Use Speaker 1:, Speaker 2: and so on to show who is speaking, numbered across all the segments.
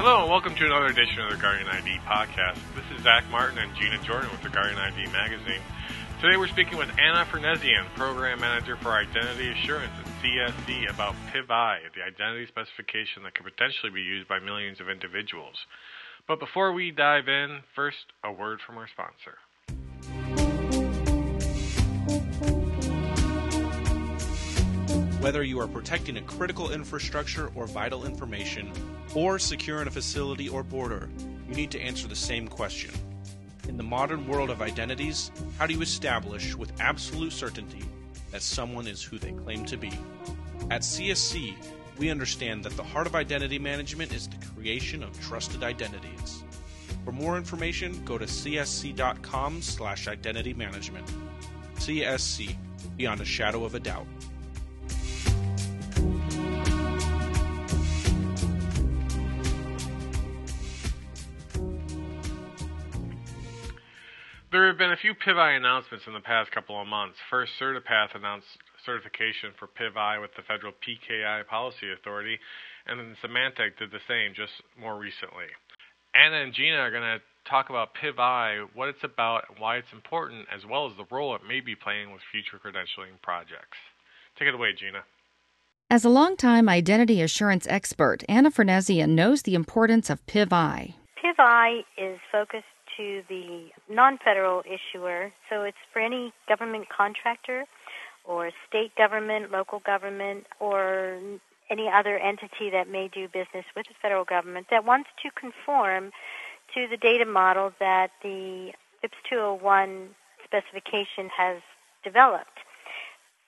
Speaker 1: Hello, and welcome to another edition of the Regarding ID podcast. This is Zach Martin and Gina Jordan with the Regarding ID magazine. Today we're speaking with Anna Fernezian, Program Manager for Identity Assurance at CSC, about PIV-I, the identity specification that could potentially be used by millions of individuals. But before we dive in, first, a word from our sponsor.
Speaker 2: Whether you are protecting a critical infrastructure or vital information, or securing a facility or border, you need to answer the same question. In the modern world of identities, how do you establish with absolute certainty that someone is who they claim to be? At CSC, we understand that the heart of identity management is the creation of trusted identities. For more information, go to csc.com slash identity management. CSC, beyond a shadow of a doubt.
Speaker 1: There have been a few PIV-I announcements in the past couple of months. First, CertiPath announced certification for PIV-I with the Federal PKI Policy Authority, and then Symantec did the same just more recently. Anna and Gina are going to talk about PIV-I, what it's about, why it's important, as well as the role it may be playing with future credentialing projects. Take it away, Gina.
Speaker 3: As a longtime identity assurance expert, Anna Fernezian knows the importance of PIV-I.
Speaker 4: PIV-I is focused to the non-federal issuer, so it's for any government contractor or state government, local government, or any other entity that may do business with the federal government that wants to conform to the data model that the FIPS 201 specification has developed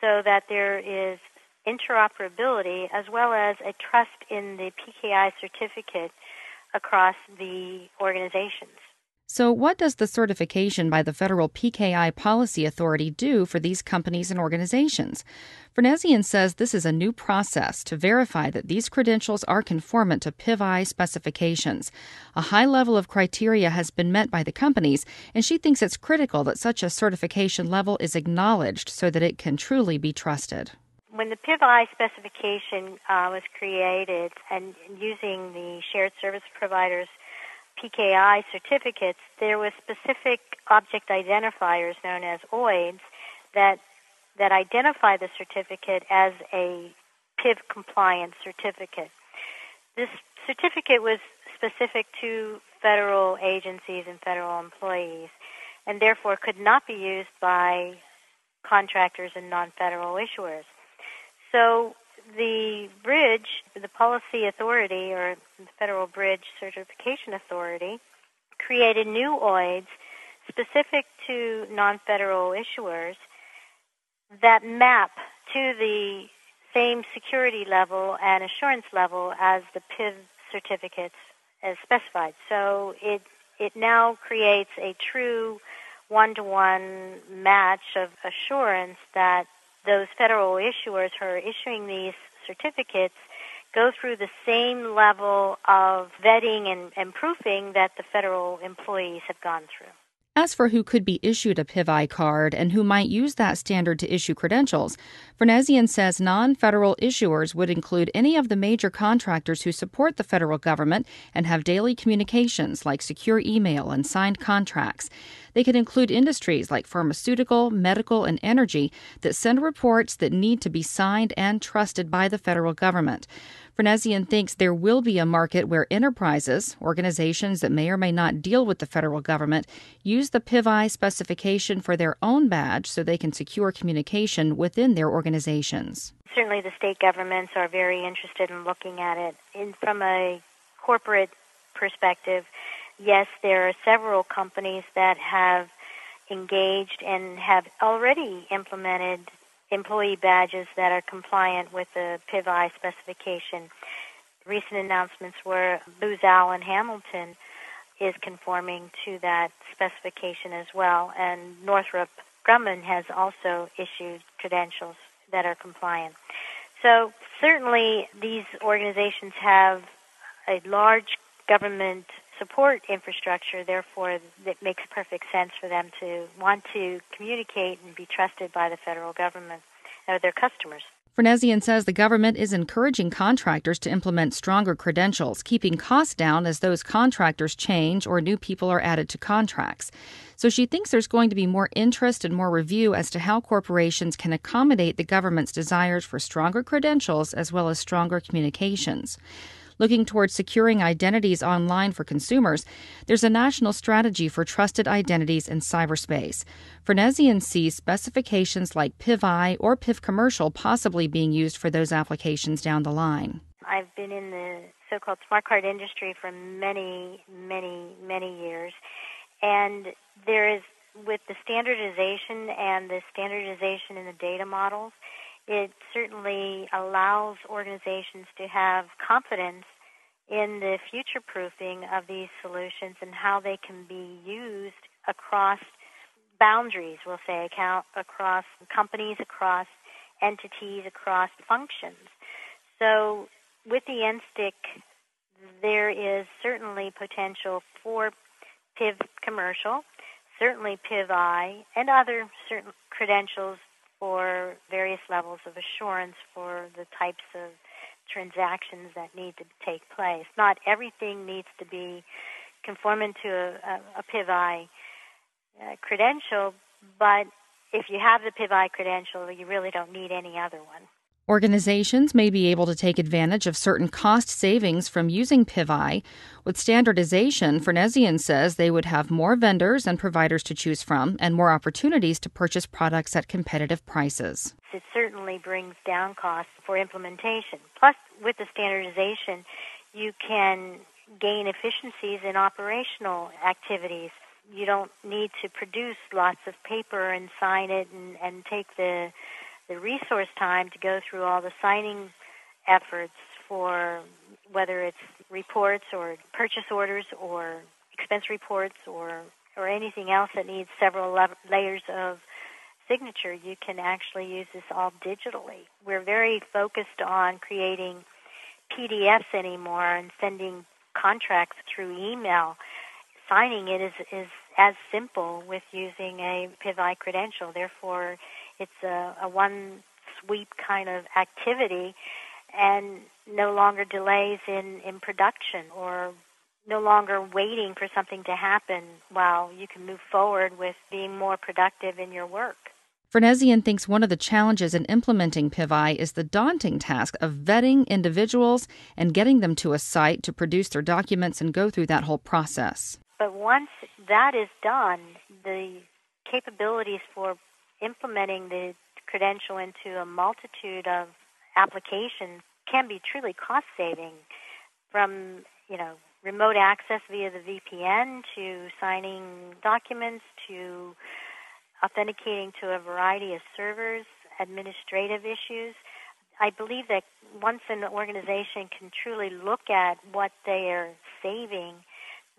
Speaker 4: so that there is interoperability as well as a trust in the PKI certificate across the organizations.
Speaker 3: So, what does the certification by the Federal PKI Policy Authority do for these companies and organizations? Fernezian says this is a new process to verify that these credentials are conformant to PIV-I specifications. A high level of criteria has been met by the companies, and she thinks it's critical that such a certification level is acknowledged so that it can truly be trusted.
Speaker 4: When the PIV-I specification uh, was created and using the shared service providers PKI certificates, there were specific object identifiers known as OIDs that that identify the certificate as a PIV compliant certificate. This certificate was specific to federal agencies and federal employees and therefore could not be used by contractors and non-federal issuers. So the bridge, the policy authority or the Federal Bridge Certification Authority, created new OIDs specific to non-federal issuers that map to the same security level and assurance level as the PIV certificates as specified. So it it now creates a true one-to-one match of assurance that those federal issuers who are issuing these certificates go through the same level of vetting and, and proofing that the federal employees have gone through.
Speaker 3: As for who could be issued a PIV-I card and who might use that standard to issue credentials, Fernezian says non federal issuers would include any of the major contractors who support the federal government and have daily communications like secure email and signed contracts. They could include industries like pharmaceutical, medical, and energy that send reports that need to be signed and trusted by the federal government. Fernezian thinks there will be a market where enterprises, organizations that may or may not deal with the federal government, use the PIV-I specification for their own badge so they can secure communication within their organizations.
Speaker 4: Certainly, the state governments are very interested in looking at it. In, from a corporate perspective, yes, there are several companies that have engaged and have already implemented employee badges that are compliant with the PIV-I specification. Recent announcements were Booz Allen Hamilton is conforming to that specification as well, and Northrop Grumman has also issued credentials that are compliant. So certainly these organizations have a large government support infrastructure, therefore it makes perfect sense for them to want to communicate and be trusted by the federal government or their customers.
Speaker 3: Fernezian says the government is encouraging contractors to implement stronger credentials, keeping costs down as those contractors change or new people are added to contracts. So she thinks there's going to be more interest and more review as to how corporations can accommodate the government's desires for stronger credentials as well as stronger communications. Looking towards securing identities online for consumers, there's a national strategy for trusted identities in cyberspace. Fernezian sees specifications like PIV-I or PIV Commercial possibly being used for those applications down the line.
Speaker 4: I've been in the so-called smart card industry for many, many, many years, and there is with the standardization and the standardization in the data models, it certainly allows organizations to have confidence in the future proofing of these solutions and how they can be used across boundaries, we'll say, account, across companies, across entities, across functions. So with the NSTIC, there is certainly potential for PIV commercial, certainly PIV-I, and other certain credentials for various levels of assurance for the types of transactions that need to take place. Not everything needs to be conforming to a, a, PIV-I uh, credential, but if you have the PIV-I credential, you really don't need any other one.
Speaker 3: Organizations may be able to take advantage of certain cost savings from using PIV-I. With standardization, Fernezian says they would have more vendors and providers to choose from and more opportunities to purchase products at competitive prices.
Speaker 4: It certainly brings down costs for implementation. Plus, with the standardization, you can gain efficiencies in operational activities. You don't need to produce lots of paper and sign it and, and take the the resource time to go through all the signing efforts for whether it's reports or purchase orders or expense reports or or anything else that needs several layers of signature, you can actually use this all digitally. We're very focused on creating PDFs anymore and sending contracts through email. Signing it is, is as simple with using a PIV-I credential. Therefore, it's a, a one sweep kind of activity and no longer delays in, in production or no longer waiting for something to happen while you can move forward with being more productive in your work.
Speaker 3: Fernezian thinks one of the challenges in implementing PIV-I is the daunting task of vetting individuals and getting them to a site to produce their documents and go through that whole process.
Speaker 4: But once that is done, the capabilities for implementing the credential into a multitude of applications can be truly cost saving from, you know, remote access via the VPN to signing documents to authenticating to a variety of servers, administrative issues. I believe that once an organization can truly look at what they are saving,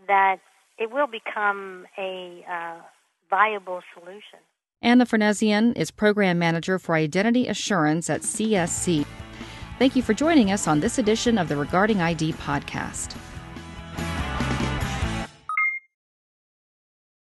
Speaker 4: that it will become a uh, viable solution.
Speaker 3: Anna Fernezian is Program Manager for Identity Assurance at CSC. Thank you for joining us on this edition of the Regarding ID podcast.